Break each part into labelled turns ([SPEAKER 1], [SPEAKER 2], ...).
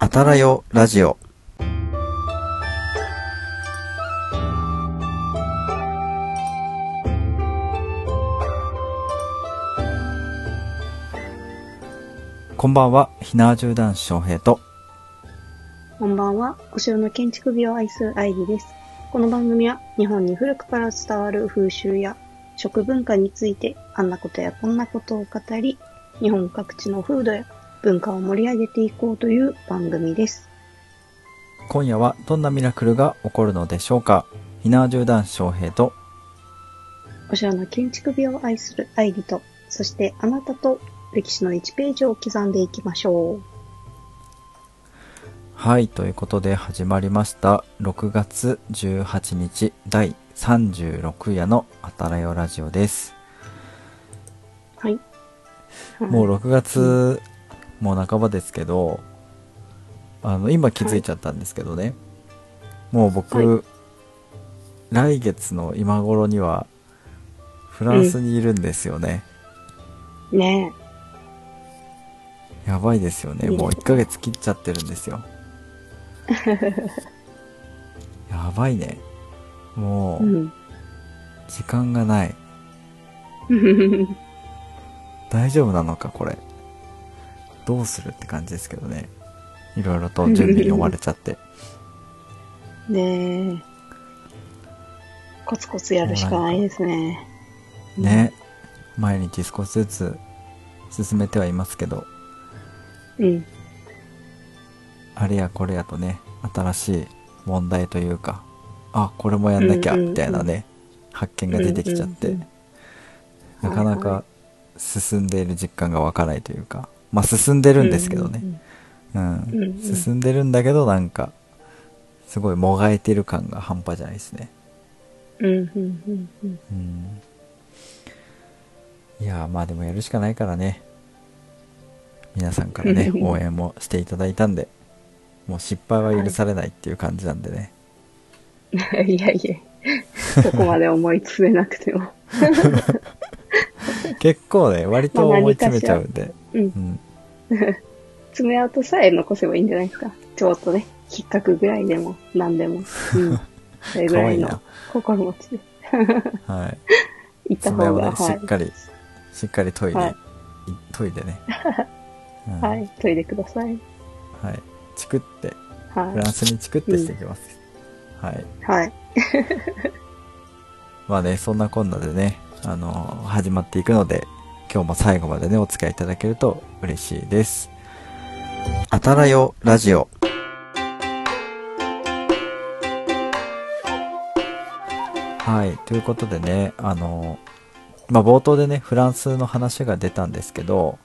[SPEAKER 1] あたらよラジオ。こんばんは、ひなわじゅう男子翔平と、
[SPEAKER 2] こんばんは。お城の建築美を愛する愛理です。この番組は日本に古くから伝わる風習や食文化についてあんなことやこんなことを語り、日本各地の風土や文化を盛り上げていこうという番組です。
[SPEAKER 1] 今夜はどんなミラクルが起こるのでしょうか？ひなわじゅう男子翔平と、
[SPEAKER 2] お城の建築美を愛する愛理と、そしてあなたと歴史の1ページを刻んでいきましょう。
[SPEAKER 1] はい、ということで始まりました。6月18日第36夜のあたらよラジオです。
[SPEAKER 2] はい。
[SPEAKER 1] もう6月、もう半ばですけど、あの、今気づいちゃったんですけどね。もう僕、
[SPEAKER 2] は
[SPEAKER 1] 来月の今頃には、フランスにいるんですよね。
[SPEAKER 2] ね
[SPEAKER 1] やばいですよね。もう1ヶ月切っちゃってるんですよ。やばいね。も
[SPEAKER 2] え。う
[SPEAKER 1] う、
[SPEAKER 2] ん。
[SPEAKER 1] 時間がない。大丈夫なのか、これ。どうするって感じですけどね。いろいろと準備に追われちゃって。
[SPEAKER 2] ねえ。コツコツやるしかないですね。
[SPEAKER 1] ね。毎日少しずつ進めてはいますけど、
[SPEAKER 2] うん。
[SPEAKER 1] あれやこれやとね、新しい問題というか、あ、これもやんなきゃ、みたいなね、発見が出てきちゃって、なかなか進んでいる実感がわからないというか、まあ進んでるんですけどね。うん。進んでるんだけど、なんか、すごいもがいてる感が半端じゃないですね。
[SPEAKER 2] うん。うん、うん、うん、うん。
[SPEAKER 1] うん。いやーまあでもやるしかないからね。皆さんからね、応援もしていただいたんで、もう失敗は許されないっていう感じなんでね。
[SPEAKER 2] いやいや、そこまで思い詰めなくても。
[SPEAKER 1] 結構ね、割と思い詰めちゃうんで。
[SPEAKER 2] うん。
[SPEAKER 1] うん。
[SPEAKER 2] 爪痕さえ残せばいいんじゃないですか。ちょっとね、引っかくぐらいでも、なんでも。うん。それぐらいの心持ちで
[SPEAKER 1] はい。
[SPEAKER 2] 行った方が、
[SPEAKER 1] ね、し
[SPEAKER 2] はい。
[SPEAKER 1] っかり、しっかり研いで、
[SPEAKER 2] はい
[SPEAKER 1] い研いでね。うん
[SPEAKER 2] はい、研いでください。
[SPEAKER 1] はい。チクって、フラ
[SPEAKER 2] は
[SPEAKER 1] ンスにチクってしていきます。はい。
[SPEAKER 2] い。はい。
[SPEAKER 1] まあね、そんなこんなでね、あの始まっていくので、今日も最後までね、お付き合いいただけると嬉しいです。あたらよラジオ。はい、ということでね、あのまあ冒頭でね、フランスの話が出たんですけど、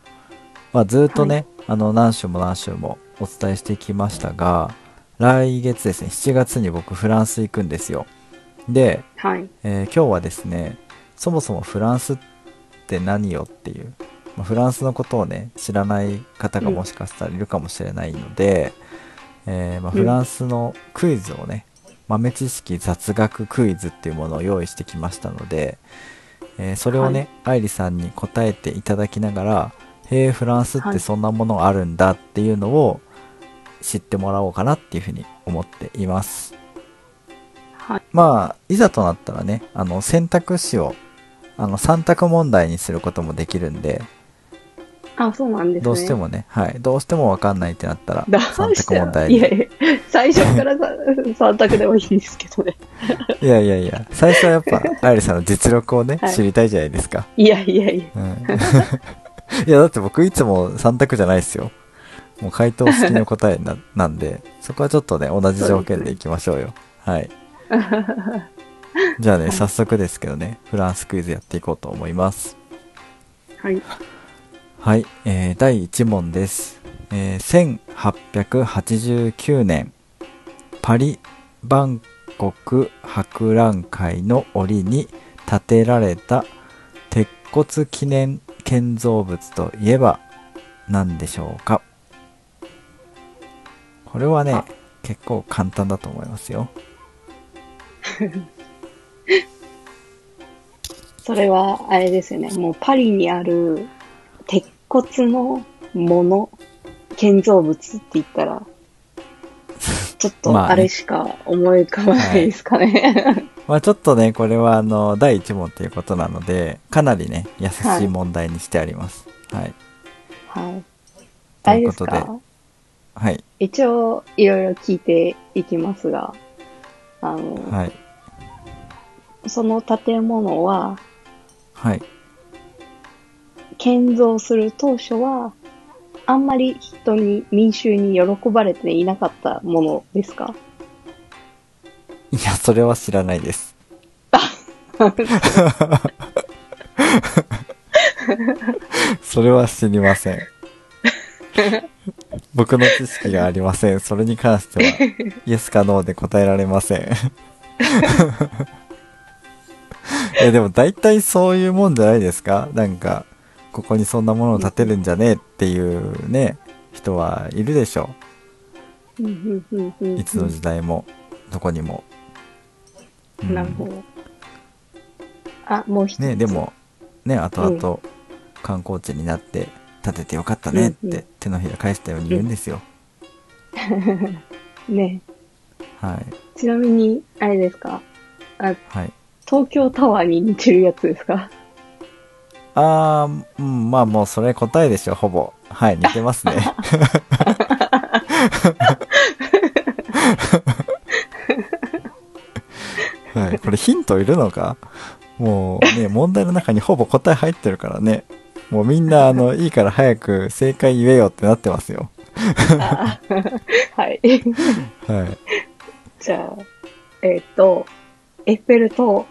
[SPEAKER 1] まあずっとね、あの何週も何週もお伝えしてきましたが、来月ですね、7月に僕フランス行くんですよ。で、
[SPEAKER 2] はい。
[SPEAKER 1] えー今日はですねそもそもフランスって何よっていう、まあフランスのことをね知らない方がもしかしたらいるかもしれないので、えーまあ、
[SPEAKER 2] うん
[SPEAKER 1] フランスのクイズをね、豆知識雑学クイズっていうものを用意してきましたので、えーそれをね、愛理さんに答えていただきながらへえフランスってそんなものがあるんだっていうのを知ってもらおうかなっていうふうに思っています。
[SPEAKER 2] はい。
[SPEAKER 1] まあ、いざとなったらね、あの、選択肢を、あの、3択問題にすることもできるんで、
[SPEAKER 2] あ、そうなんですね。
[SPEAKER 1] どうしてもね、はい、どうしてもわかんないってなったら、
[SPEAKER 2] だ
[SPEAKER 1] 3択問題に。
[SPEAKER 2] いやいや、最初からさ 三択でもいいんですけどね。
[SPEAKER 1] いやいやいや、最初はやっぱ、あゆりさんの実力をね、
[SPEAKER 2] はい
[SPEAKER 1] 知りたいじゃないですか。
[SPEAKER 2] いやいやいや。
[SPEAKER 1] うん。いや、だって僕いつも3択じゃないですよ。もう回答式の答えななんで、そこはちょっとね、同じ条件でいきましょうよ。はい。じゃあね、早速ですけどね、フランスクイズやっていこうと思います。
[SPEAKER 2] はい。
[SPEAKER 1] はい、えー第1問です。えー1889年、パリ万国博覧会の折に建てられた鉄骨記念建造物といえば何でしょうか？これはね
[SPEAKER 2] あ、
[SPEAKER 1] 結構簡単だと思いますよ。
[SPEAKER 2] それは、あれですよね。もうパリにある鉄骨のもの、建造物って言ったら、ちょっと
[SPEAKER 1] まあね
[SPEAKER 2] あれしか思い浮かばないですかね。
[SPEAKER 1] まあちょっとね、これはあの、第1問ということなので、かなりね、優しい問題にしてあります。はい。
[SPEAKER 2] はい。
[SPEAKER 1] と
[SPEAKER 2] あれです
[SPEAKER 1] いうことで、
[SPEAKER 2] か？
[SPEAKER 1] はい。
[SPEAKER 2] 一応、いろいろ聞いていきますが、あの、
[SPEAKER 1] はい。
[SPEAKER 2] その建物は、
[SPEAKER 1] はい。
[SPEAKER 2] 建造する当初は、あんまり人に、民衆に喜ばれていなかったものですか？
[SPEAKER 1] いや、それは知らないです。それは知りません。僕の知識がありません。それに関しては、イエスかノーで答えられません。え、でも大体そういうもんじゃないですか？なんか、ここにそんなものを建てるんじゃねえっていうね、人はいるでしょ
[SPEAKER 2] う。
[SPEAKER 1] いつの時代も、どこにも。うん
[SPEAKER 2] なるほど。あ、もう一つ。
[SPEAKER 1] ねでもね後々観光地になって建ててよかったねって手のひら返したように言うんですよ、
[SPEAKER 2] ね。
[SPEAKER 1] はい
[SPEAKER 2] ちなみに、あれですか？あ、
[SPEAKER 1] はい
[SPEAKER 2] 東京タワーに似てるやつですか？
[SPEAKER 1] あーうんまあもうそれ答えでしょほぼ。はい似てますね。はいこれヒントいるのか？もうね問題の中にほぼ答え入ってるからね。もうみんなあのいいから早く正解言えよってなってますよ。
[SPEAKER 2] あはい。
[SPEAKER 1] はい。
[SPEAKER 2] じゃあ、えっ、と、エッフェル塔、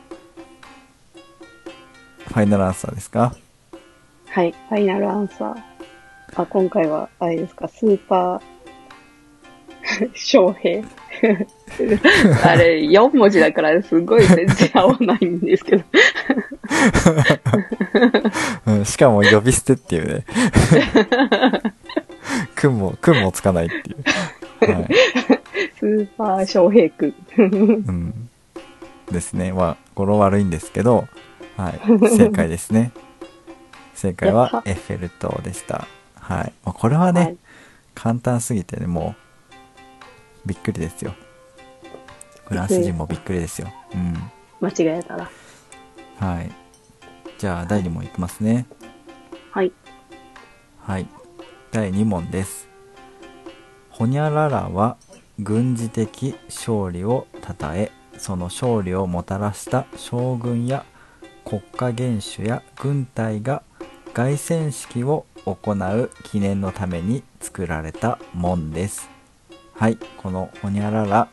[SPEAKER 1] ファイナルアンサーですか？
[SPEAKER 2] はい、ファイナルアンサー。あ、今回は、あれですか、スーパー、翔平。あれ、4文字だからすごい全然合わないんですけど。
[SPEAKER 1] うん、しかも呼び捨てっていうね。くんも、くんもつかないっていう。はい。
[SPEAKER 2] スーパー翔平くん。
[SPEAKER 1] うん。ですね。まあ、語呂悪いんですけど、はい。正解ですね。正解はエッフェル塔でした。はい。まあ、これはね、
[SPEAKER 2] はい
[SPEAKER 1] 簡単すぎてね、もう、びっくりですよ。フランス人もびっくりですよ。うん。
[SPEAKER 2] 間違えたら。
[SPEAKER 1] はい。じゃあ、第2問いきますね。
[SPEAKER 2] はい。
[SPEAKER 1] はい。第2問です。ホニャララは軍事的勝利を称え、その勝利をもたらした将軍や国家元首や軍隊が凱旋式を行う記念のために作られた門です。はい。このホニャララ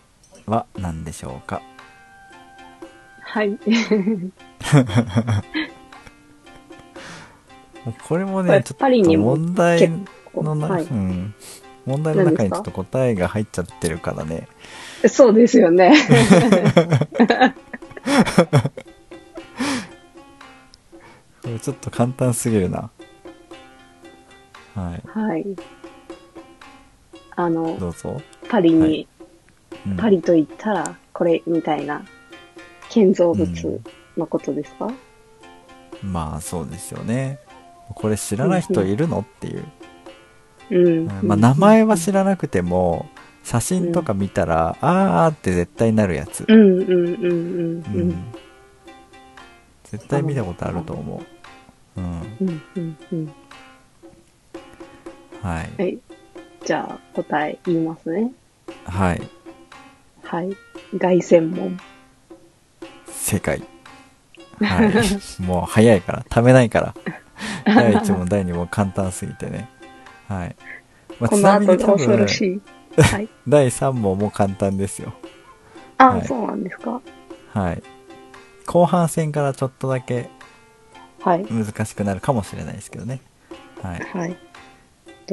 [SPEAKER 1] は何でしょうか？
[SPEAKER 2] はい。
[SPEAKER 1] これもね、ちょっと問題のな、
[SPEAKER 2] はい
[SPEAKER 1] うん。問題の中にちょっと答えが入っちゃってるからね。
[SPEAKER 2] そうですよね。
[SPEAKER 1] ちょっと簡単すぎるな。はい。
[SPEAKER 2] はい。あの、
[SPEAKER 1] どうぞ。
[SPEAKER 2] パリに、
[SPEAKER 1] はいうん
[SPEAKER 2] パリと言ったらこれみたいな建造物のことですか、
[SPEAKER 1] まあそうですよね。これ知らない人いるの？っていう。
[SPEAKER 2] うん。
[SPEAKER 1] まあ名前は知らなくても、写真とか見たら、あーって絶対なるやつ。
[SPEAKER 2] うんうんうんうんう
[SPEAKER 1] うんん。絶対見たことあると思う。うん。
[SPEAKER 2] うんうんうん。
[SPEAKER 1] はい。
[SPEAKER 2] はい。じゃあ答え言いますね。
[SPEAKER 1] はい。
[SPEAKER 2] はい。凱旋門。
[SPEAKER 1] 正解。はい。もう早いから、ためないから。第1問、第2問簡単すぎてね。はい。まあ
[SPEAKER 2] この後が恐ろ
[SPEAKER 1] 分、
[SPEAKER 2] しい。はい。
[SPEAKER 1] 第3問も簡単ですよ。
[SPEAKER 2] あ、
[SPEAKER 1] はい
[SPEAKER 2] そうなんですか
[SPEAKER 1] はい。後半戦からちょっとだけ
[SPEAKER 2] はい。
[SPEAKER 1] 難しくなるかもしれないですけどね。はい。
[SPEAKER 2] はい。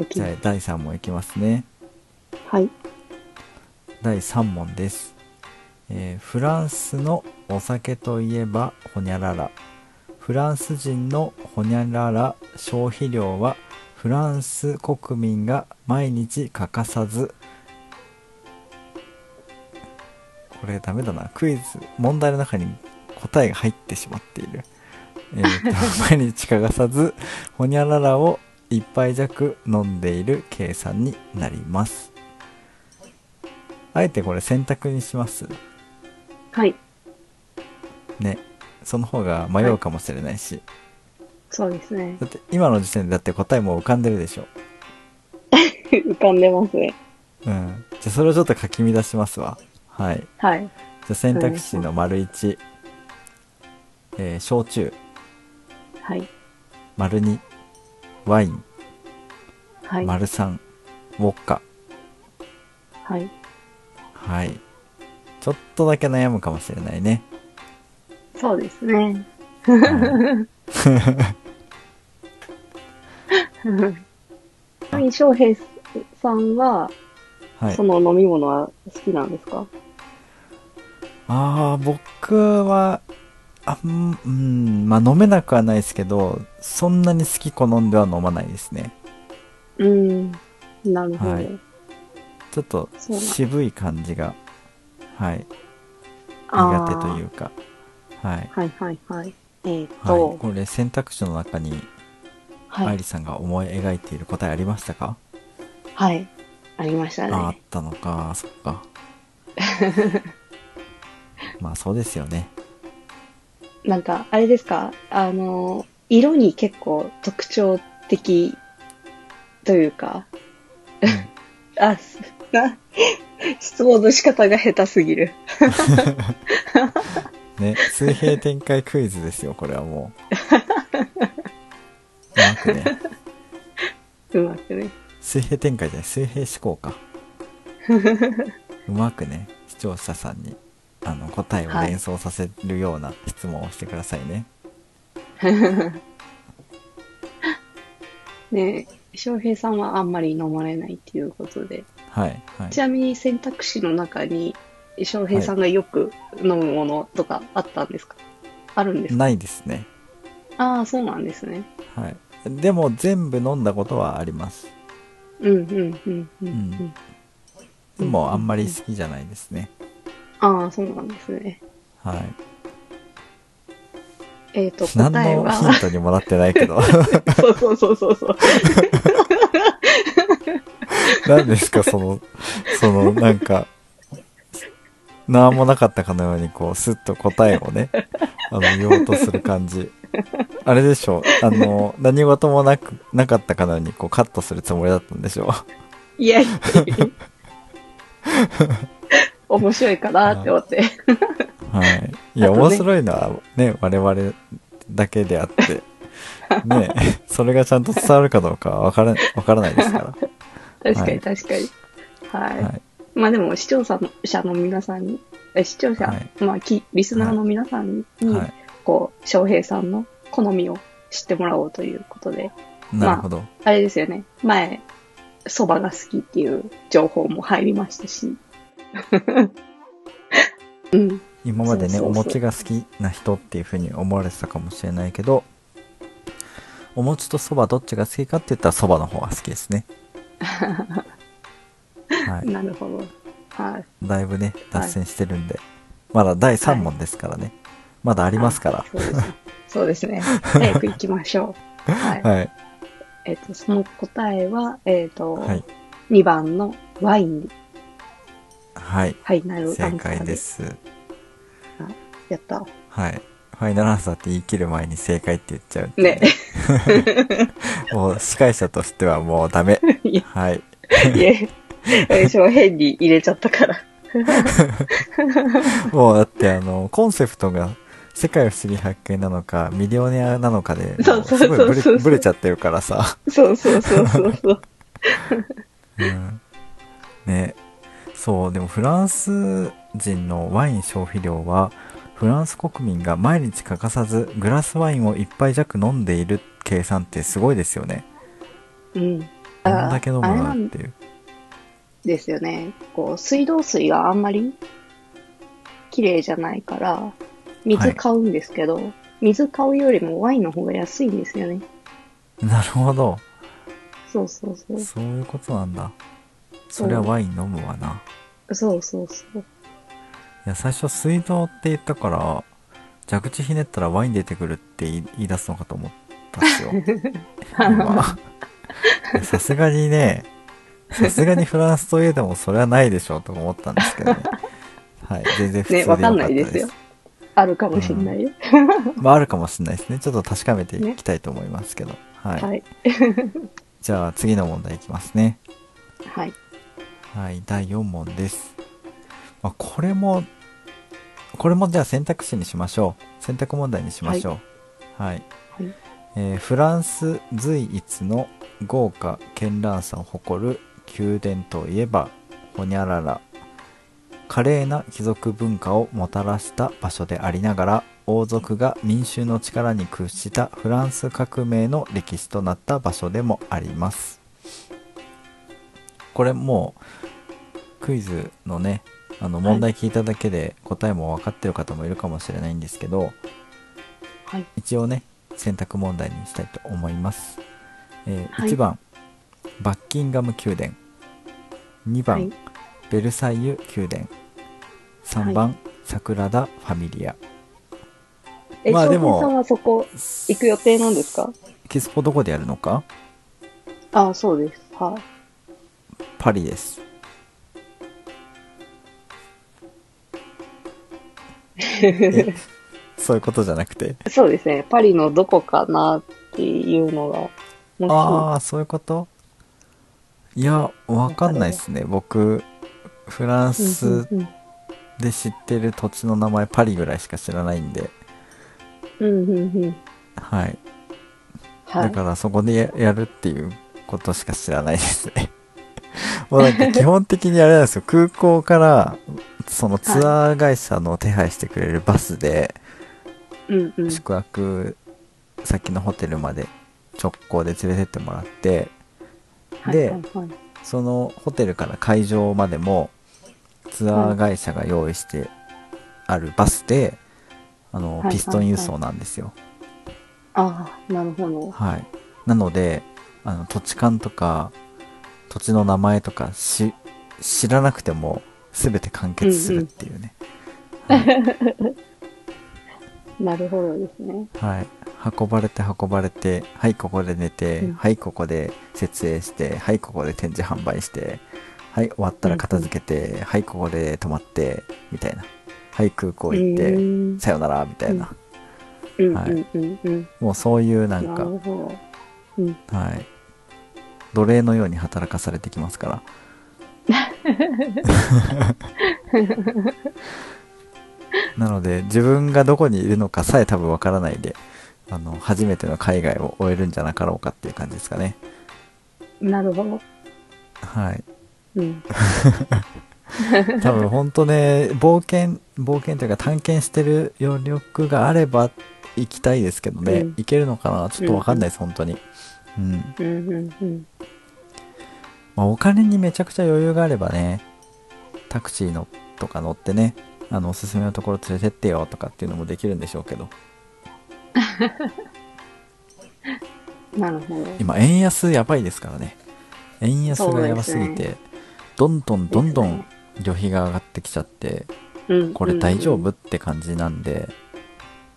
[SPEAKER 1] じゃあ第3問いきますね。
[SPEAKER 2] はい。
[SPEAKER 1] 第3問です、えーフランスのお酒といえばホニャララフランス人のホニャララ消費量はフランス国民が毎日欠かさずこれダメだなクイズ問題の中に答えが入ってしまっている、えーと毎日欠かさずホニャララを1杯弱飲んでいる計算になります。あえてこれ選択にします。
[SPEAKER 2] はい。
[SPEAKER 1] ね。その方が迷うかもしれないし、
[SPEAKER 2] そうですね。
[SPEAKER 1] だって今の時点でだって答えもう浮かんでるでしょ。
[SPEAKER 2] 浮かんでますね。
[SPEAKER 1] うん。じゃあそれをちょっと書き乱しますわ。はい。
[SPEAKER 2] はい。
[SPEAKER 1] じゃあ選択肢の丸1、えー焼酎
[SPEAKER 2] はい。
[SPEAKER 1] 丸2ワイン、
[SPEAKER 2] はい。
[SPEAKER 1] 丸3ウォッカ
[SPEAKER 2] はい。
[SPEAKER 1] はいちょっとだけ悩むかもしれないね
[SPEAKER 2] そうですね。はい。翔平さんは、
[SPEAKER 1] はい
[SPEAKER 2] その飲み物は好きなんですか？
[SPEAKER 1] ああ僕はあんうんまあ飲めなくはないですけどそんなに好き好んでは飲まないですね
[SPEAKER 2] うん。なるほど。
[SPEAKER 1] はいちょっと渋い感じがはい苦手というかはい、
[SPEAKER 2] はいはいはい。えーっ
[SPEAKER 1] はい、
[SPEAKER 2] と、
[SPEAKER 1] これ選択肢の中に
[SPEAKER 2] はい。
[SPEAKER 1] 愛理さんが思い描いている答えありましたか、
[SPEAKER 2] はい。ありました
[SPEAKER 1] ああっ
[SPEAKER 2] ね。
[SPEAKER 1] たのかそっか まあそうですよね
[SPEAKER 2] なんか、あれですか？あの、色に結構特徴的というか、あ、すな質問の仕方が下手すぎる。
[SPEAKER 1] ね水平展開クイズですよこれはもう。うまくね。
[SPEAKER 2] うまくね。
[SPEAKER 1] 水平展開じゃない水平思考か。うまくね視聴者さんにあの答えを連想させるような質問をしてくださいね、
[SPEAKER 2] ね翔平さんはあんまり飲まれないっていうことで。
[SPEAKER 1] はいはい。
[SPEAKER 2] ちなみに選択肢の中に、翔平さんがよく飲むものとかあったんですか、あるんですか？
[SPEAKER 1] ないですね。
[SPEAKER 2] ああ、そうなんですね。
[SPEAKER 1] はい。でも全部飲んだことはあります。
[SPEAKER 2] うんうんうんうんう
[SPEAKER 1] うん
[SPEAKER 2] ん。
[SPEAKER 1] でもあんまり好きじゃないですね
[SPEAKER 2] ああ、そうなんですね。
[SPEAKER 1] はい。
[SPEAKER 2] えっ、と、
[SPEAKER 1] 何
[SPEAKER 2] 答え
[SPEAKER 1] のヒン
[SPEAKER 2] は、
[SPEAKER 1] トにもなってないけど。
[SPEAKER 2] そうそうそうそうそう。
[SPEAKER 1] 何ですかそのそのなんか何もなかったかのようにこうスッと答えをねあの言おうとする感じ。あれでしょあの何事もなくなかったかのようにこうカットするつもりだったんでしょ
[SPEAKER 2] いやいやいや面白いかなって思って。
[SPEAKER 1] はい。い。や
[SPEAKER 2] ね。
[SPEAKER 1] 面白いのはね我々だけであって。ね。それがちゃんと伝わるかどうかはわからわからないですか
[SPEAKER 2] 確かに
[SPEAKER 1] はい。
[SPEAKER 2] 確かに。はい。
[SPEAKER 1] らはい。
[SPEAKER 2] まあでも視聴者の皆さんに、え視聴者、
[SPEAKER 1] はい。
[SPEAKER 2] まあきリスナーの皆さんに、
[SPEAKER 1] はい。
[SPEAKER 2] こう、翔平さんの好みを知ってもらおうということで、
[SPEAKER 1] なるほど、
[SPEAKER 2] あれですよね。前、蕎麦が好きっていう情報も入りましたし。うん。
[SPEAKER 1] 今までねお餅が好きな人っていう風に思われてたかもしれないけどお餅とそばどっちが好きかって言ったらそばの方が好きですね はい
[SPEAKER 2] なるほど。はい。
[SPEAKER 1] だいぶね脱線してるんで、まだ第3問ですからね、まだありますから
[SPEAKER 2] そうですね。早く行きましょう。はい。
[SPEAKER 1] はい
[SPEAKER 2] えっ、と、その答えは、えっ、と、
[SPEAKER 1] はい
[SPEAKER 2] 2番のワイン、
[SPEAKER 1] はい。
[SPEAKER 2] はい、なる
[SPEAKER 1] 正解で。す。
[SPEAKER 2] やった。
[SPEAKER 1] はい。ファイナルアンサーって言い切る前に正解って言っちゃうっていう。
[SPEAKER 2] ね。
[SPEAKER 1] もう司会者としてはもうダメ。
[SPEAKER 2] いや。
[SPEAKER 1] はい。
[SPEAKER 2] いえ、私も変に入れちゃったから。
[SPEAKER 1] もうだってあのコンセプトが世界不思議発見なのかミリオネアなのかでもう
[SPEAKER 2] そうそう
[SPEAKER 1] すごいブレ
[SPEAKER 2] そうそう
[SPEAKER 1] ブレちゃってるからさ、
[SPEAKER 2] そうそうそうそうそう。
[SPEAKER 1] うん、ねそうでもフランス人のワイン消費量はフランス国民が毎日欠かさずグラスワインを1杯弱飲んでいる計算ってすごいですよね
[SPEAKER 2] うん。
[SPEAKER 1] どんだけ飲む
[SPEAKER 2] な
[SPEAKER 1] っていう
[SPEAKER 2] ですよね。こう、水道水があんまり綺麗じゃないから、水買うんですけど、水買うよりもワインの方が安いんですよね。
[SPEAKER 1] なるほど
[SPEAKER 2] そうそうそう。
[SPEAKER 1] そういうことなんだ
[SPEAKER 2] そ
[SPEAKER 1] りゃワイン飲むわな
[SPEAKER 2] そうそうそう。
[SPEAKER 1] いや最初水道って言ったから蛇口ひねったらワイン出てくるって言い出すのかと思ったんですよ さすがにねさすがにフランスといえどもそれはないでしょうと思ったんですけどね。はい。全然普通でかった
[SPEAKER 2] わかんないですよ。あるかもしんないよ。
[SPEAKER 1] まああるかもしれないですね。ちょっと確かめていきたいと思いますけど。はい。
[SPEAKER 2] はい。
[SPEAKER 1] じゃあ次の問題いきますね。
[SPEAKER 2] はい。
[SPEAKER 1] はい。第4問です。まあ、これも、これもじゃあ選択肢にしましょう。選択問題にしましょう。はい。
[SPEAKER 2] はい。
[SPEAKER 1] えーフランス随一の豪華絢爛さを誇る宮殿といえばホニャララ華麗な貴族文化をもたらした場所でありながら王族が民衆の力に屈したフランス革命の歴史となった場所でもありますこれもうクイズのねあの問題聞いただけで答えも分かってる方もいるかもしれないんですけど、
[SPEAKER 2] はい。
[SPEAKER 1] 一応ね選択問題にしたいと思います、えー
[SPEAKER 2] はい。
[SPEAKER 1] 1番バッキンガム宮殿。2番、
[SPEAKER 2] はい。
[SPEAKER 1] ベルサイユ宮殿。3番、サグラダ・ファミリア。
[SPEAKER 2] え、翔
[SPEAKER 1] まあでも
[SPEAKER 2] 平さんはそこ行く予定なんですか？
[SPEAKER 1] キスポどこでやるのか？
[SPEAKER 2] あそうです。はい。
[SPEAKER 1] パリです えそういうことじゃなくて？
[SPEAKER 2] そうですね。パリのどこかなっていうのが、も
[SPEAKER 1] ああそういうこと？いやわかんないですね僕フラン
[SPEAKER 2] し、
[SPEAKER 1] スで知ってる土地の名前パリぐらいしか知らないんで
[SPEAKER 2] うん。うんうんうん。
[SPEAKER 1] はい
[SPEAKER 2] はい。
[SPEAKER 1] だからそこでややるっていうことしか知らないですね。もうなんか基本的にあれなんですよ、空港からそのツアー会社の手配してくれるバスで
[SPEAKER 2] うんうん。
[SPEAKER 1] 宿泊先のホテルまで直行で連れてってもらって、で
[SPEAKER 2] はいはいはい
[SPEAKER 1] そのホテルから会場までもツアー会社が用意してあるバスで、あの、
[SPEAKER 2] はい
[SPEAKER 1] ピストン輸送なんですよ。
[SPEAKER 2] ああ、なるほど。
[SPEAKER 1] はい。なので、あの、土地勘とか、土地の名前とかし、知らなくても、すべて完結するっていうね。
[SPEAKER 2] なるほどですね。
[SPEAKER 1] はい。はい運ばれて運ばれて、はい、ここで寝て、
[SPEAKER 2] うん
[SPEAKER 1] はい、ここで設営して、はい、ここで展示販売して、はい、終わったら片付けて、はい、ここで泊まって、みたいな。はい、空港行って、
[SPEAKER 2] うん
[SPEAKER 1] さよなら、みたいな。
[SPEAKER 2] うん
[SPEAKER 1] はい
[SPEAKER 2] うんうんうん。
[SPEAKER 1] もうそういうな
[SPEAKER 2] なん
[SPEAKER 1] か、
[SPEAKER 2] るほど。うん。
[SPEAKER 1] はい。奴隷のように働かされてきますから。なので、自分がどこにいるのかさえ多分わからないで、あの、初めての海外を終えるんじゃなかろうかっていう感じですかね。
[SPEAKER 2] なるほど。
[SPEAKER 1] はい。
[SPEAKER 2] うん。
[SPEAKER 1] 多分本当ね、冒険、冒険というか探検してる余力があれば行きたいですけどね、
[SPEAKER 2] うん
[SPEAKER 1] 行けるのかな？ちょっとわかんないです、本当に。うん。
[SPEAKER 2] うんうんうん。
[SPEAKER 1] まあ、お金にめちゃくちゃ余裕があればね、タクシーのとか乗ってね、あの、おすすめのところ連れてってよとかっていうのもできるんでしょうけど、
[SPEAKER 2] なるほど。
[SPEAKER 1] 今、円安やばいですからね。円安がやばすぎて、どんどんどんどん旅費が上がってきちゃって、
[SPEAKER 2] うん
[SPEAKER 1] これ大丈夫
[SPEAKER 2] うん
[SPEAKER 1] って感じなんで、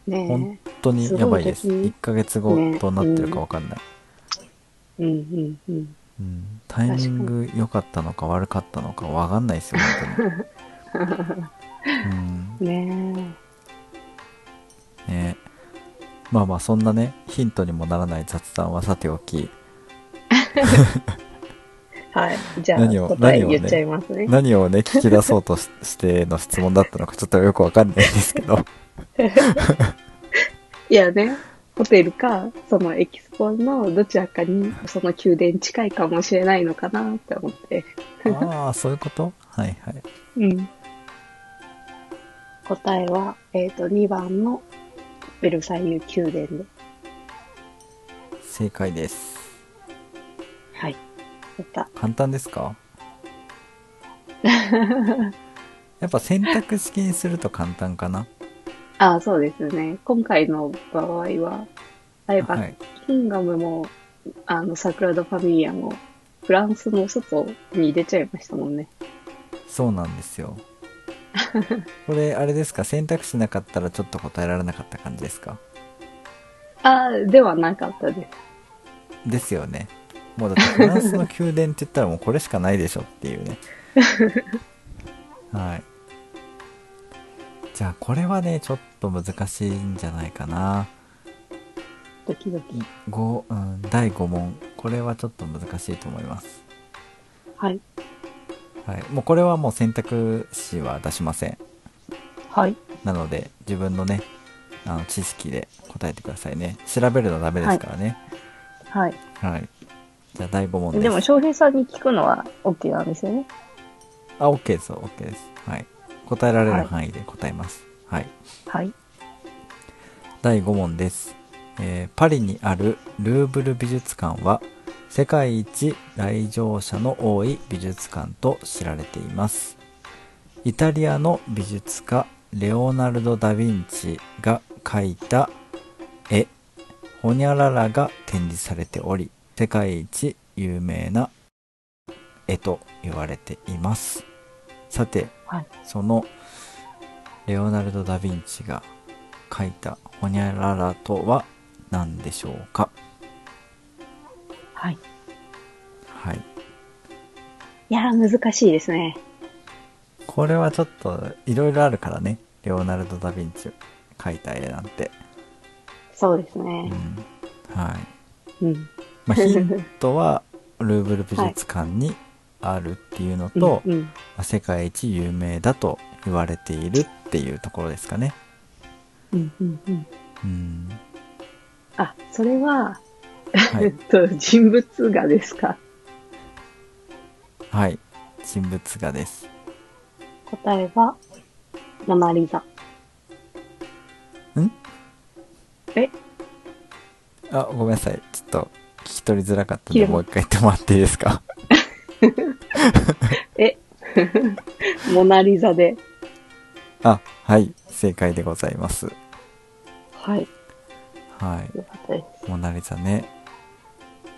[SPEAKER 2] ね
[SPEAKER 1] 本当にやばいです。
[SPEAKER 2] すごいですね
[SPEAKER 1] 1ヶ月後
[SPEAKER 2] ね
[SPEAKER 1] どうなってるかわかんない。
[SPEAKER 2] え。うんうんうん。
[SPEAKER 1] うん、タイミング良かったのか悪かったのかわかんないですよ、本当に。うん
[SPEAKER 2] ね
[SPEAKER 1] ねまあまあそんなねヒントにもならない雑談はさておき
[SPEAKER 2] え。はい。じゃあ、
[SPEAKER 1] 何を
[SPEAKER 2] 答え
[SPEAKER 1] 何をね
[SPEAKER 2] 言っちゃいますね。
[SPEAKER 1] 何をね聞き出そうとししての質問だったのかちょっとよくわかんないんですけど
[SPEAKER 2] いやね、ホテルか、そのエキスポのどちらかに、その宮殿近いかもしれないのかなって思って。
[SPEAKER 1] ああそういうこと？はいはい
[SPEAKER 2] うん。答えは、えっ、と、2番のベルサイユ宮殿で。
[SPEAKER 1] 正解です
[SPEAKER 2] はい。やった。
[SPEAKER 1] 簡単ですか？やっぱ選択式にすると簡単かな？
[SPEAKER 2] ああ、そうですね。今回の場合は、あれば、
[SPEAKER 1] はい。
[SPEAKER 2] キンガムも、あの、サグラダ・ファミリアも、フランスの外に出ちゃいましたもんね。
[SPEAKER 1] そうなんですよ。これあれですか？選択肢なかったらちょっと答えられなかった感じですか？
[SPEAKER 2] ああ、ではなかったです。
[SPEAKER 1] ですよね。もうだってフランスの宮殿って言ったらもうこれしかないでしょっていうね。はいじゃあこれはねちょっと難しいんじゃないかな。
[SPEAKER 2] ドキドキ。
[SPEAKER 1] 五うん、第5問。これはちょっと難しいと思います。
[SPEAKER 2] はい。
[SPEAKER 1] はい。もうこれはもう選択肢は出しません。
[SPEAKER 2] はい。
[SPEAKER 1] なので自分のねあの知識で答えてくださいね。調べるのダメですからね。
[SPEAKER 2] はい。
[SPEAKER 1] はい、じゃあ第5問です。
[SPEAKER 2] でも、翔平さんに聞くのは OK なんですよね。
[SPEAKER 1] あ OK です。OK です。はい答えられる範囲で答えます。はい、
[SPEAKER 2] はい。
[SPEAKER 1] 第5問です、えーパリにあるルーブル美術館は世界一来場者の多い美術館と知られています。イタリアの美術家レオナルド・ダ・ヴィンチが描いた絵。ホニャララが展示されており世界一有名な絵と言われています。さて、
[SPEAKER 2] はい
[SPEAKER 1] そのレオナルド・ダ・ヴィンチが描いたホニャララとは何でしょうか？
[SPEAKER 2] はい。
[SPEAKER 1] はい
[SPEAKER 2] いやー、難しいですね。
[SPEAKER 1] これはちょっといろいろあるからねレオナルド・ダ・ヴィンチ描いた絵なんて、
[SPEAKER 2] そうです
[SPEAKER 1] う
[SPEAKER 2] ね。
[SPEAKER 1] ん、はい
[SPEAKER 2] うん。
[SPEAKER 1] まあ、ヒントはルーブル美術館にあるっていうのと、
[SPEAKER 2] うんうん。
[SPEAKER 1] まあ世界一有名だと言われているっていうところですかね。
[SPEAKER 2] うんうんうん。
[SPEAKER 1] うん。
[SPEAKER 2] あ、それは、
[SPEAKER 1] はい。
[SPEAKER 2] えっと、人物画ですか？
[SPEAKER 1] はい。人物画です。
[SPEAKER 2] 答えは、モナリザ。
[SPEAKER 1] ん？
[SPEAKER 2] え？
[SPEAKER 1] あ、ごめんなさい。ちょっと聞き取りづらかったんでもう一回言ってもらっていいですか？
[SPEAKER 2] えモナリザで。
[SPEAKER 1] あ、はい。正解でございます。
[SPEAKER 2] はい。
[SPEAKER 1] はい。モナリザね。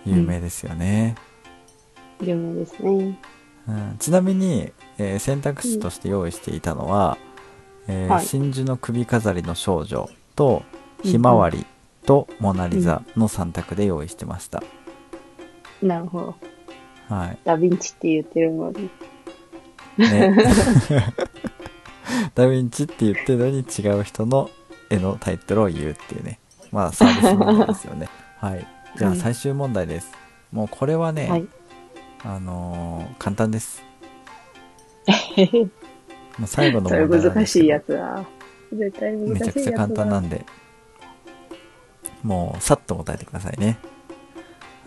[SPEAKER 1] 有名ですよね。
[SPEAKER 2] 有名ですね。
[SPEAKER 1] うんちなみに、えー選択肢として用意していたのは、えー
[SPEAKER 2] はい
[SPEAKER 1] 真珠の首飾りの少女とひまわりとモナリザの3択で用意してました、
[SPEAKER 2] なるほど。
[SPEAKER 1] はい
[SPEAKER 2] ダヴィンチって言ってるのに。
[SPEAKER 1] ね ダヴィンチって言ってるのに違う人の絵のタイトルを言うっていうねまあサービス問題ですよね はいじゃあ
[SPEAKER 2] はい
[SPEAKER 1] 最終問題です、もうこれはね、
[SPEAKER 2] はい。
[SPEAKER 1] あのー簡単です もう最後の問題
[SPEAKER 2] 難しいやつだ。絶対難しい
[SPEAKER 1] め
[SPEAKER 2] やつだ。
[SPEAKER 1] ちゃくちゃ簡単なんで、もうさっと答えてくださいね。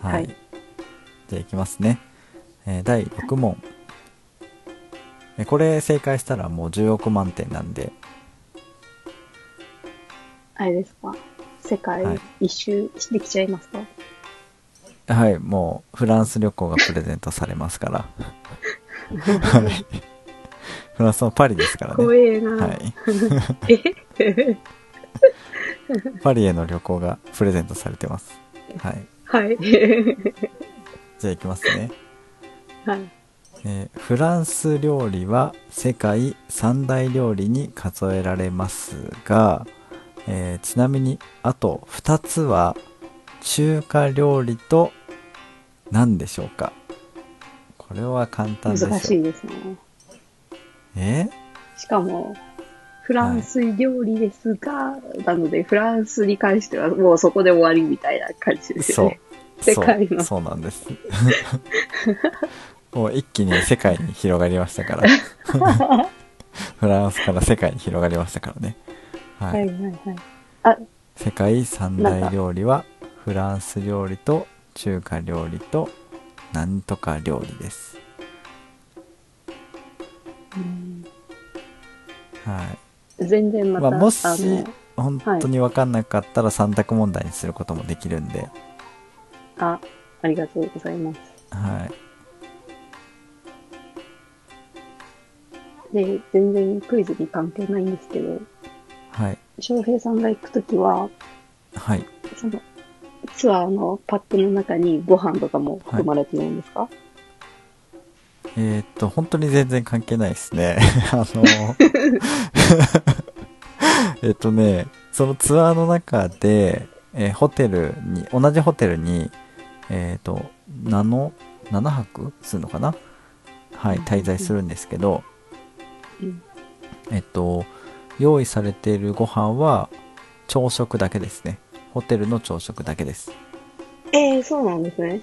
[SPEAKER 1] はい。
[SPEAKER 2] はい
[SPEAKER 1] じゃあいきますね。えー第6問。えこれ正解したらもう10億満点なんで、
[SPEAKER 2] あれですか？世界
[SPEAKER 1] はい
[SPEAKER 2] 一周できちゃいますか、
[SPEAKER 1] はい、もうフランス旅行がプレゼントされますから。はい。フランスのパリですから
[SPEAKER 2] 怖
[SPEAKER 1] ね。
[SPEAKER 2] えな、
[SPEAKER 1] はい。
[SPEAKER 2] え？
[SPEAKER 1] パリへの旅行がプレゼントされてます。はい。
[SPEAKER 2] はい。
[SPEAKER 1] じゃあいきますね。
[SPEAKER 2] はい。
[SPEAKER 1] えーフランス料理は世界三大料理に数えられますが、えーちなみにあと2つは中華料理と何でしょうか？これは簡単でしょ
[SPEAKER 2] 難しいですね。
[SPEAKER 1] え？
[SPEAKER 2] しかも、フランス料理ですが、なので、フランスに関してはもうそこで終わりみたいな感じです
[SPEAKER 1] そう。
[SPEAKER 2] よね。世界の。
[SPEAKER 1] そうなんです もう一気に世界に広がりましたから フランスから世界に広がりましたからねはい
[SPEAKER 2] はいはいはい。あ、
[SPEAKER 1] 世界三大料理はフランス料理と中華料理となんとか料理です。
[SPEAKER 2] うん
[SPEAKER 1] はい。
[SPEAKER 2] 全然また、
[SPEAKER 1] まあ、もし本当に分かんなかったら3択問題にすることもできるんで、
[SPEAKER 2] あ、ありがとうございます。
[SPEAKER 1] はい。
[SPEAKER 2] で、全然クイズに関係ないんですけど、
[SPEAKER 1] はい。
[SPEAKER 2] 翔平さんが行くときは、
[SPEAKER 1] はい。
[SPEAKER 2] その、ツアーのパックの中にご飯とかも含まれてるんですか、
[SPEAKER 1] えーっと、本当に全然関係ないですね。あの、えっとね、そのツアーの中で、えーホテルに、同じホテルに、えーっと、7 7泊するのかな？はい
[SPEAKER 2] うん
[SPEAKER 1] 滞在するんですけど、
[SPEAKER 2] うん。
[SPEAKER 1] えっと用意されているご飯は朝食だけですね。ホテルの朝食だけです。
[SPEAKER 2] ええそうなんですね。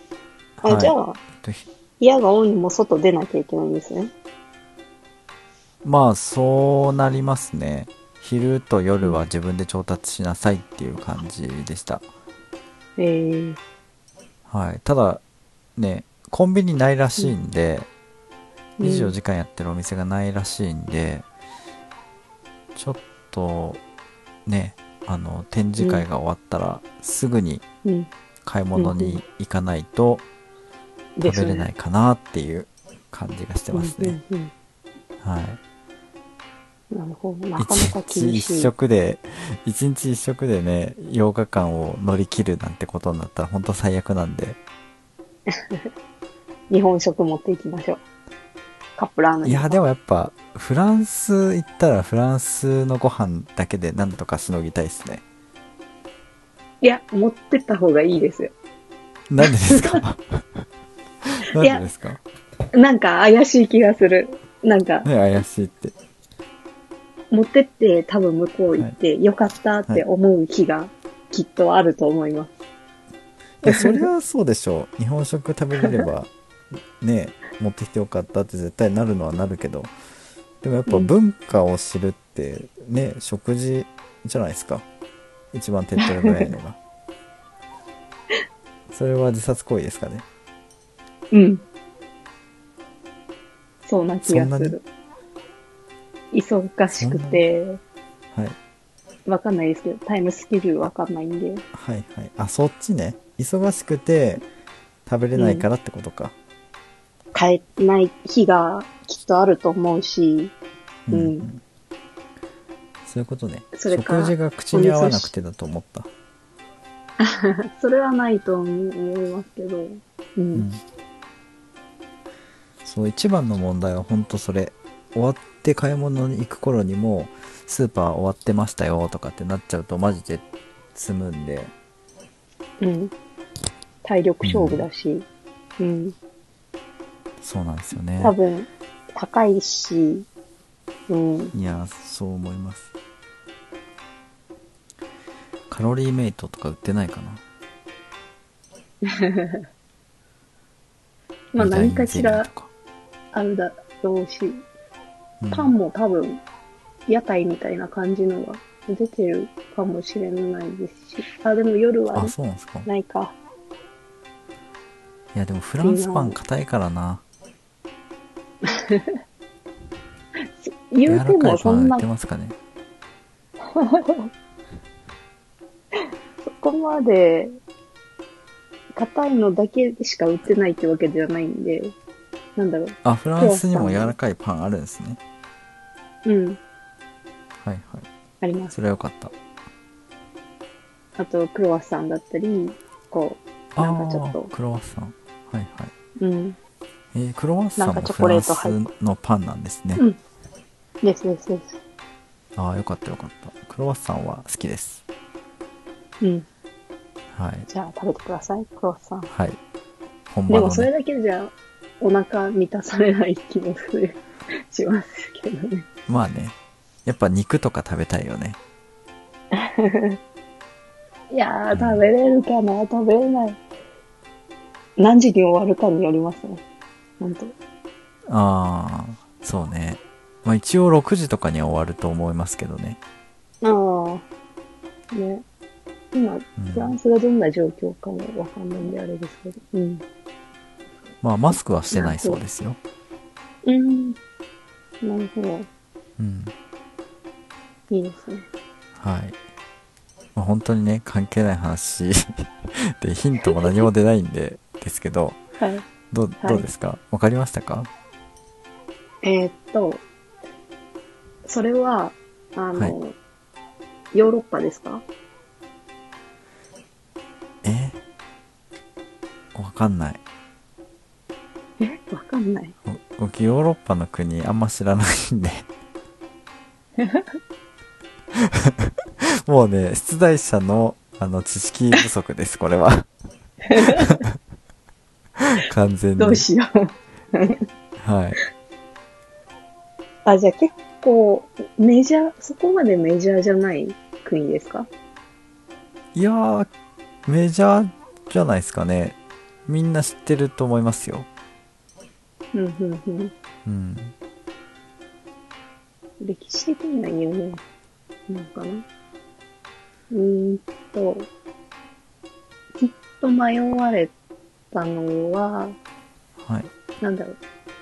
[SPEAKER 2] あ、
[SPEAKER 1] はい。
[SPEAKER 2] じゃあ、
[SPEAKER 1] えっとひ
[SPEAKER 2] 部屋が多いのも外出なきゃいけないんですね。
[SPEAKER 1] まあそうなりますね。昼と夜は自分で調達しなさいっていう感じでした。
[SPEAKER 2] ええ
[SPEAKER 1] はい。ただねコンビニないらしいんで、
[SPEAKER 2] うん
[SPEAKER 1] 24時間やってるお店がないらしいんで、ちょっとねあの展示会が終わったらすぐに
[SPEAKER 2] うん。
[SPEAKER 1] 買い物に行かないと食べれないかなっていう感じがしてますね、
[SPEAKER 2] うんうん
[SPEAKER 1] はい
[SPEAKER 2] うん。なるほど。なかなか
[SPEAKER 1] 一日一。食で一日一食でね8日間を乗り切るなんてことになったら本当最悪なんで
[SPEAKER 2] 日本食持っていきましょう。カップラーメン。
[SPEAKER 1] いやでもやっぱフランス行ったらフランスのご飯だけでなんとかしのぎたいですね。
[SPEAKER 2] いや、持ってった方がいいですよ。
[SPEAKER 1] なんでですか？なんでですか？
[SPEAKER 2] なんか怪しい気がする。なんか、
[SPEAKER 1] ね怪しいって。
[SPEAKER 2] 持ってって多分向こう行って、よかったって思う日がきっとあると思います。
[SPEAKER 1] いやそれはそうでしょう。日本食食べれれば ね持ってきてよかったって絶対なるのはなるけどでもやっぱ
[SPEAKER 2] うん。
[SPEAKER 1] 文化を知るってね食事じゃないですか。一番手っ取り早いのが。それは自殺行為ですかね。
[SPEAKER 2] うん。そうな気がする。忙しくて、
[SPEAKER 1] はい。
[SPEAKER 2] わかんないですけど、タイムスケジュールわかんないんで。
[SPEAKER 1] はいはい。あそっちね。忙しくて食べれないからってことか、
[SPEAKER 2] 帰ってない日がきっとあると思うし、うん。
[SPEAKER 1] そういうことね。
[SPEAKER 2] それか
[SPEAKER 1] 食事が口に合わなくてだと思った。
[SPEAKER 2] それはないと思いますけど、うん。
[SPEAKER 1] うん。そう一番の問題は本当それ終わって買い物に行く頃にもスーパー終わってましたよとかってなっちゃうとマジで済むんで。
[SPEAKER 2] うん。体力勝負だし、うん。
[SPEAKER 1] そうなんですよね。
[SPEAKER 2] 多分、高いし、うん。
[SPEAKER 1] いやそう思います。カロリーメイトとか売ってないかな？
[SPEAKER 2] まあ何かしらあるだろうし、
[SPEAKER 1] うん。
[SPEAKER 2] パンも多分、屋台みたいな感じのが出てるかもしれないですし。あ、でも夜は
[SPEAKER 1] あそうなんですか。
[SPEAKER 2] ないか。
[SPEAKER 1] いやでもフランスパン硬いからな
[SPEAKER 2] 言うてもそんな。
[SPEAKER 1] ン売って、ますかね。
[SPEAKER 2] そこまで、硬いのだけしか売ってないってわけではないんで、なんだろう。
[SPEAKER 1] あフランスにも柔らかいパンあるんですね。
[SPEAKER 2] うん、
[SPEAKER 1] はいはい。
[SPEAKER 2] あります。
[SPEAKER 1] それはよかった。
[SPEAKER 2] あと、クロワッサンだったり、こ
[SPEAKER 1] あ
[SPEAKER 2] なんかちょっと。
[SPEAKER 1] ークロワッサン。はいはい。
[SPEAKER 2] う、うん。
[SPEAKER 1] えークロワッサンもフランスのパンなんですね、
[SPEAKER 2] うんですですです。
[SPEAKER 1] ああよかったよかったクロワッサンは好きです
[SPEAKER 2] うん。
[SPEAKER 1] はい
[SPEAKER 2] じゃあ食べてください、クロワッサン。
[SPEAKER 1] はい本場の
[SPEAKER 2] でもそれ
[SPEAKER 1] ね
[SPEAKER 2] だけじゃお腹満たされない気もする、しますけどね。
[SPEAKER 1] まあねやっぱ肉とか食べたいよね
[SPEAKER 2] いやー、食べれるかな食べれない。何時に終わるかによりますね。ほんと。
[SPEAKER 1] ああそうねまあ一応6時とかには終わると思いますけどね
[SPEAKER 2] ああ。ね。今、
[SPEAKER 1] うん
[SPEAKER 2] フランスがどんな状況かもわかんないんであれですけど。うん。
[SPEAKER 1] まあマスクはしてないそうですよ
[SPEAKER 2] うん。なるほど。
[SPEAKER 1] うん
[SPEAKER 2] いいですね。
[SPEAKER 1] はい。まあ、本当にね、関係ない話 で、ヒントも何も出ないんで、ですけど、
[SPEAKER 2] はい。
[SPEAKER 1] どどうですか？わかりましたか？
[SPEAKER 2] えーっと、それは、あの、
[SPEAKER 1] はい
[SPEAKER 2] ヨーロッパですか？
[SPEAKER 1] え？わかんない。
[SPEAKER 2] え？わかんない。
[SPEAKER 1] ぼ僕、ヨーロッパの国あんま知らないんで。もうね、出題者の、あの、知識不足です、これは。完全に。
[SPEAKER 2] どうしよう。
[SPEAKER 1] はい。
[SPEAKER 2] あ、じゃあ結構、メジャー、そこまでメジャーじゃない国ですか？
[SPEAKER 1] いやー、メジャーじゃないですかね。みんな知ってると思いますよ。
[SPEAKER 2] うん、うん、うん。
[SPEAKER 1] うん。
[SPEAKER 2] 歴史的には有名なのかな？うーんと、きっと迷われたのは、
[SPEAKER 1] はい。
[SPEAKER 2] なんだろう、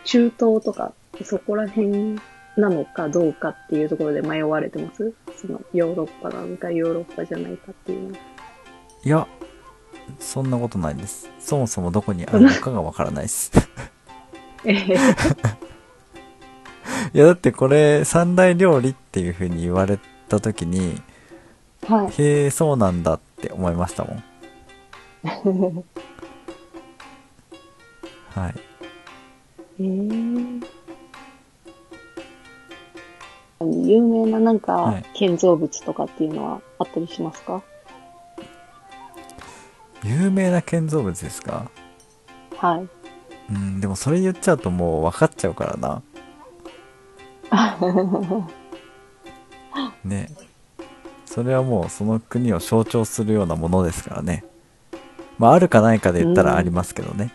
[SPEAKER 2] 中東とか、そこら辺なのかどうかっていうところで迷われてます？その、ヨーロッパなのかヨーロッパじゃないかっていうのは。
[SPEAKER 1] いや、そんなことないです。そもそもどこにあるのかがわからないです。
[SPEAKER 2] えへ
[SPEAKER 1] いや、だってこれ、三大料理っていう風に言われた時に、
[SPEAKER 2] はい。
[SPEAKER 1] へえ、そうなんだって思いましたもん。はい。
[SPEAKER 2] えー有名ななんか
[SPEAKER 1] はい
[SPEAKER 2] 建造物とかっていうのはあったりしますか？
[SPEAKER 1] 有名な建造物ですか？
[SPEAKER 2] はい。
[SPEAKER 1] うん、でもそれ言っちゃうともう分かっちゃうからな。ね。それはもうその国を象徴するようなものですからね。まあ、あるかないかで言ったらありますけどね。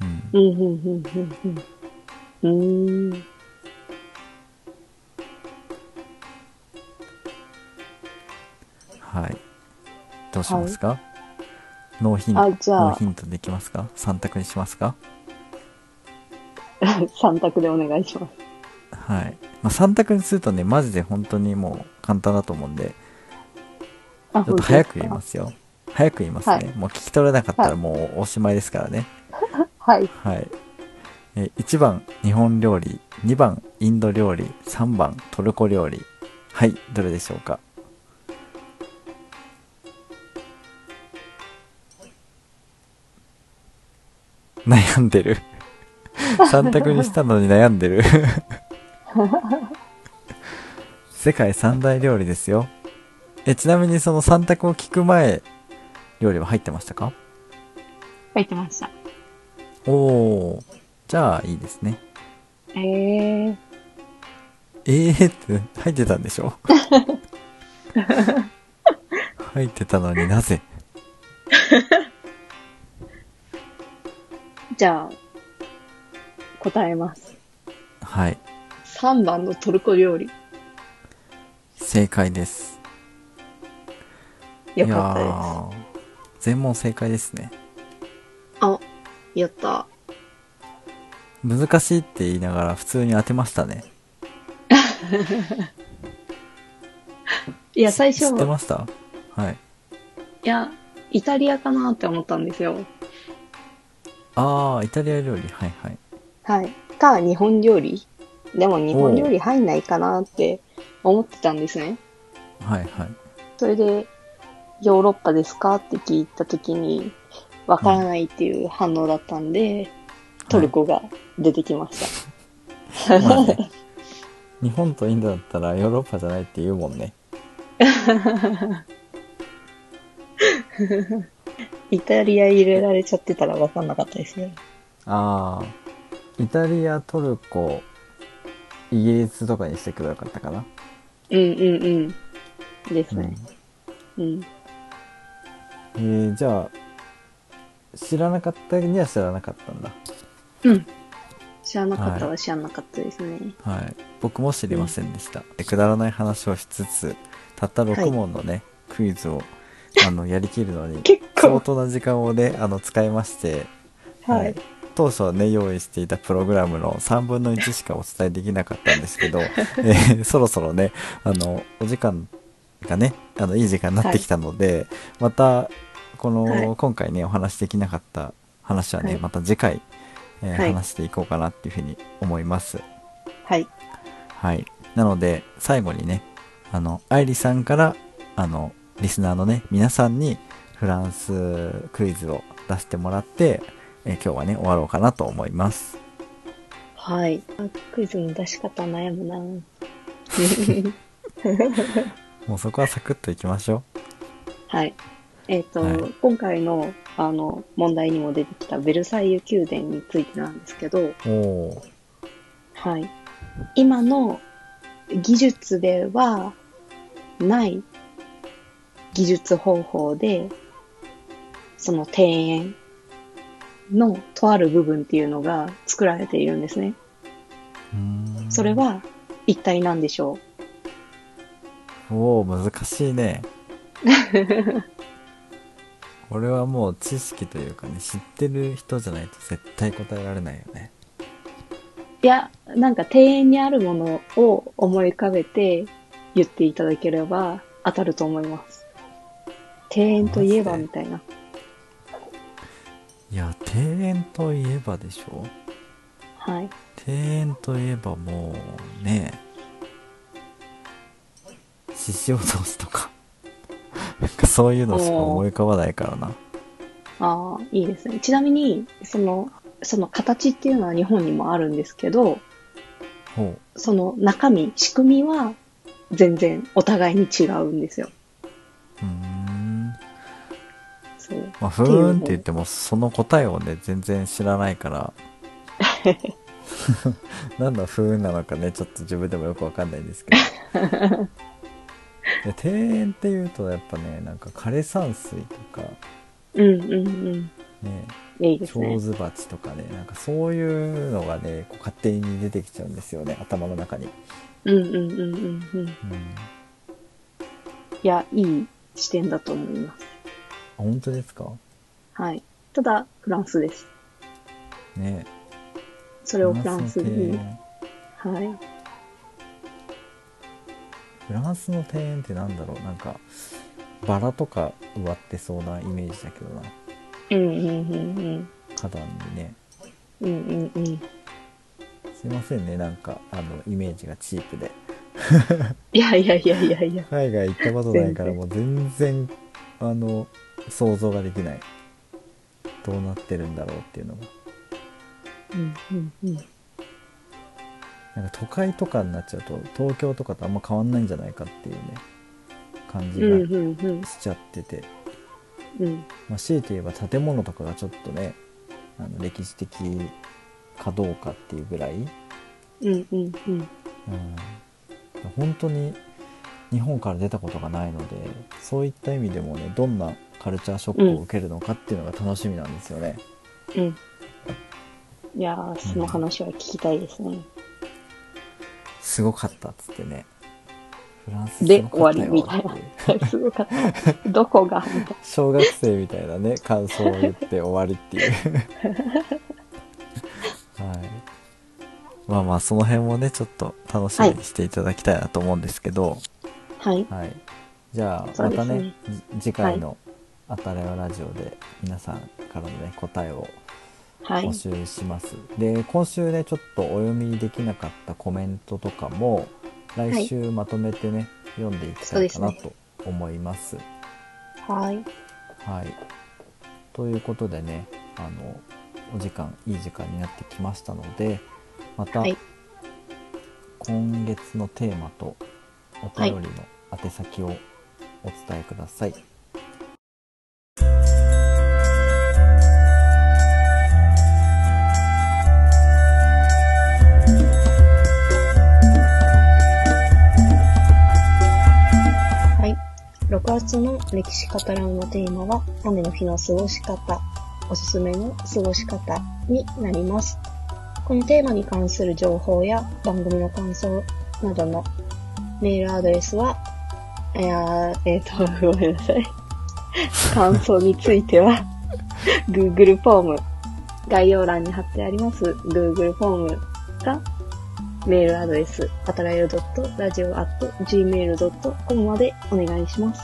[SPEAKER 1] うん。
[SPEAKER 2] うん、うん、うん、うん、うん。うーん。
[SPEAKER 1] はい。どうしますか、ノーヒント、ノーヒントできますか ?3 択にしますか？
[SPEAKER 2] 三択でお願いします。
[SPEAKER 1] はい。まあ、3択にするとね、マジで本当にもう簡単だと思うんで、
[SPEAKER 2] あ、
[SPEAKER 1] ちょっと早く言いますよ。早く言いますね。
[SPEAKER 2] はい
[SPEAKER 1] もう聞き取れなかった
[SPEAKER 2] はい
[SPEAKER 1] らもうおしまいですからね。
[SPEAKER 2] はい。
[SPEAKER 1] はい。え1番、日本料理。2番、インド料理。3番、トルコ料理。はい、どれでしょうか？悩んでる。3択にしたのに悩んでる。世界三大料理ですよ。え、ちなみにその3択を聞く前、料理は入ってましたか？
[SPEAKER 2] 書いてました。
[SPEAKER 1] おー、じゃあいいですね。
[SPEAKER 2] えー。
[SPEAKER 1] えーって入ってたんでしょ？入ってたのになぜ？
[SPEAKER 2] じゃあ、答えます。
[SPEAKER 1] はい。
[SPEAKER 2] 3番のトルコ料理。
[SPEAKER 1] 正解です。
[SPEAKER 2] よかったです。
[SPEAKER 1] ー全問正解ですね。
[SPEAKER 2] あ、やった。
[SPEAKER 1] 難しいって言いながら普通に当てましたね。
[SPEAKER 2] いや、最初、
[SPEAKER 1] 知ってました？はい。
[SPEAKER 2] いや、イタリアかなって思ったんですよ。
[SPEAKER 1] あー、イタリア料理。はいはい。
[SPEAKER 2] はい。か、日本料理？でも日本料理入んないかなって思ってたんですね。
[SPEAKER 1] はいはい。
[SPEAKER 2] それで、ヨーロッパですか？って聞いたときに、わからないっていう反応だったんで、トルコが出てきました。
[SPEAKER 1] まあね。日本とインドだったらヨーロッパじゃないって言うもんね。
[SPEAKER 2] イタリア入れられちゃってたらわかんなかったですね。
[SPEAKER 1] あー、イタリア、トルコ、イギリスとかにしてくればよかったかな。
[SPEAKER 2] うんうんうん。です
[SPEAKER 1] うん
[SPEAKER 2] ね。うん。
[SPEAKER 1] えー、じゃあ、知らなかったには知らなかったんだ。
[SPEAKER 2] うん。知らなかった
[SPEAKER 1] は
[SPEAKER 2] は知らなかったですね。
[SPEAKER 1] はい。僕も知りませんでした。でくだらない話をしつつ、たった
[SPEAKER 2] はい
[SPEAKER 1] 6問のね、クイズを、あの、やりきるのに、
[SPEAKER 2] 結
[SPEAKER 1] 相
[SPEAKER 2] 構。
[SPEAKER 1] 当な時間をね、あの、使いまして、
[SPEAKER 2] はい。
[SPEAKER 1] 当初はね、用意していたプログラムの3分の1しかお伝えできなかったんですけど、えーそろそろね、あの、お時間がね、あの、いい時間になってきたので、また、この、
[SPEAKER 2] はい
[SPEAKER 1] 今回ね、お話できなかった話はね、
[SPEAKER 2] はい
[SPEAKER 1] また次回、えー
[SPEAKER 2] はい
[SPEAKER 1] 話していこうかなっていうふうに思います。
[SPEAKER 2] はい。
[SPEAKER 1] はい。なので、最後にね、あの、愛理さんから、あの、リスナーのね、皆さんにフランスクイズを出してもらって、えー今日はね、終わろうかなと思います。
[SPEAKER 2] はい。あクイズの出し方悩むな
[SPEAKER 1] もうそこはサクッといきましょ
[SPEAKER 2] はい。えっ、と、
[SPEAKER 1] はい
[SPEAKER 2] 今回の、あの、問題にも出てきたベルサイユ宮殿についてなんですけど、はい。今の技術ではない技術方法で、その庭園のとある部分っていうのが作られているんですね。それは一体何でしょ
[SPEAKER 1] おお難しいね これはもう知識というかね知ってる人じゃないと絶対答えられないよね
[SPEAKER 2] ういや、なんか庭園にあるものを思い浮かべて言っていただければ当たると思います。庭園といえばみたいな。
[SPEAKER 1] いや庭園といえばでしょ？
[SPEAKER 2] はい。
[SPEAKER 1] 庭園といえばもうね獅子落としとかかそういうのしか思い浮かばないからな
[SPEAKER 2] ああ、いいですね。ちなみに、その、その形っていうのは日本にもあるんですけど、
[SPEAKER 1] ほ
[SPEAKER 2] その中身、仕組みは全然お互いに違うんですよ。
[SPEAKER 1] ううーん
[SPEAKER 2] そう。
[SPEAKER 1] まあふーんって言ってもその答えをね全然知らないから なんだふーんなのかねちょっと自分でもよくわかんないんですけど で庭園っていうとやっぱねなんか枯山水とか
[SPEAKER 2] うんうんうん。
[SPEAKER 1] ね
[SPEAKER 2] いいですね
[SPEAKER 1] 蝶。ズバチとかねなんかそういうのがねこう勝手に出てきちゃうんですよね頭の中に、
[SPEAKER 2] うんうんうんうんうん。
[SPEAKER 1] うん、あ
[SPEAKER 2] いや、いい視点だと思います。
[SPEAKER 1] 本当ですか？
[SPEAKER 2] はい。ただ、フランスです。
[SPEAKER 1] ね
[SPEAKER 2] それをフランス
[SPEAKER 1] の庭
[SPEAKER 2] に。
[SPEAKER 1] 園
[SPEAKER 2] はい。
[SPEAKER 1] フランスの庭園ってなんだろうなんかバラとか植わってそうなイメージだけどな
[SPEAKER 2] うんうんうん
[SPEAKER 1] 花壇にね
[SPEAKER 2] うん。うんうんうん。
[SPEAKER 1] すいませんねなんかあのイメージがチープで
[SPEAKER 2] いやいやいやいやいや。
[SPEAKER 1] 海外行ったことないからもう全然あの想像ができないどうなってるんだろうっていうのが
[SPEAKER 2] うんうんうん。
[SPEAKER 1] なんか都会とかになっちゃうと東京とかとあんま変わんないんじゃないかっていうね感じ
[SPEAKER 2] うん
[SPEAKER 1] が
[SPEAKER 2] うんうん。
[SPEAKER 1] しちゃってて、
[SPEAKER 2] うん。
[SPEAKER 1] まあ、強いて言えば建物とかがちょっとねあの歴史的かどうかっていうぐらい、うん、
[SPEAKER 2] うんうんうん。
[SPEAKER 1] 本当に日本から出たことがないのでそういった意味でもねどんなカルチャーショックを受けるのかっていうのが楽しみなんですよね、
[SPEAKER 2] うん。いやー、その話は聞きたいですね。
[SPEAKER 1] すごかったっつってね。フランス
[SPEAKER 2] で終わりみたいな。すごかった。どこがみたい
[SPEAKER 1] 小学生みたいなね感想を言って終わりっていう。はい。まあまあその辺もねちょっと楽しみにしていただきたいなと思うんですけど。
[SPEAKER 2] な。はい。
[SPEAKER 1] はい、じゃあまたねじ次回の「あたらよラジオ」で皆さんからのね答えを
[SPEAKER 2] はい
[SPEAKER 1] 募。集します、で今週ねちょっとお読みできなかったコメントとかも来週まとめてね、読んでいきたいかな
[SPEAKER 2] そ
[SPEAKER 1] と思います
[SPEAKER 2] はい。
[SPEAKER 1] はい。ということでね、あの、お時間、いい時間になってきましたので、また、
[SPEAKER 2] はい
[SPEAKER 1] 今月のテーマとお便りの宛先をお伝えください。
[SPEAKER 2] はい。6月の歴史語らんのテーマは、雨の日の過ごし方、おすすめの過ごし方になります。このテーマに関する情報や番組の感想などのメールアドレスは、えー、えーと、ごめんなさい。感想については、Google フォーム、概要欄に貼ってあります Google フォームがメールアドレス、あたらよ .radio.gmail.com までお願いします。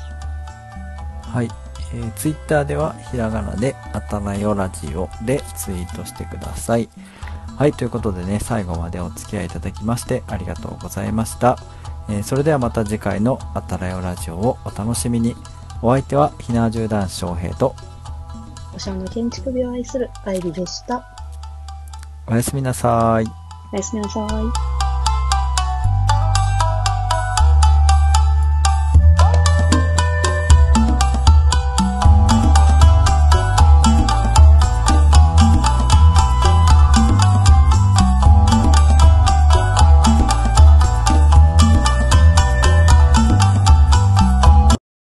[SPEAKER 1] はい。えー、ツイッターではひらがなであたらよラジオでツイートしてください。はい。ということでね、最後までお付き合いいただきましてありがとうございました。えーそれではまた次回のあたらよラジオをお楽しみに。お相手はひなじゅう男子翔平と
[SPEAKER 2] おしゃの建築美を愛する愛理でした。
[SPEAKER 1] おやすみなさい。
[SPEAKER 2] おやすみなさい。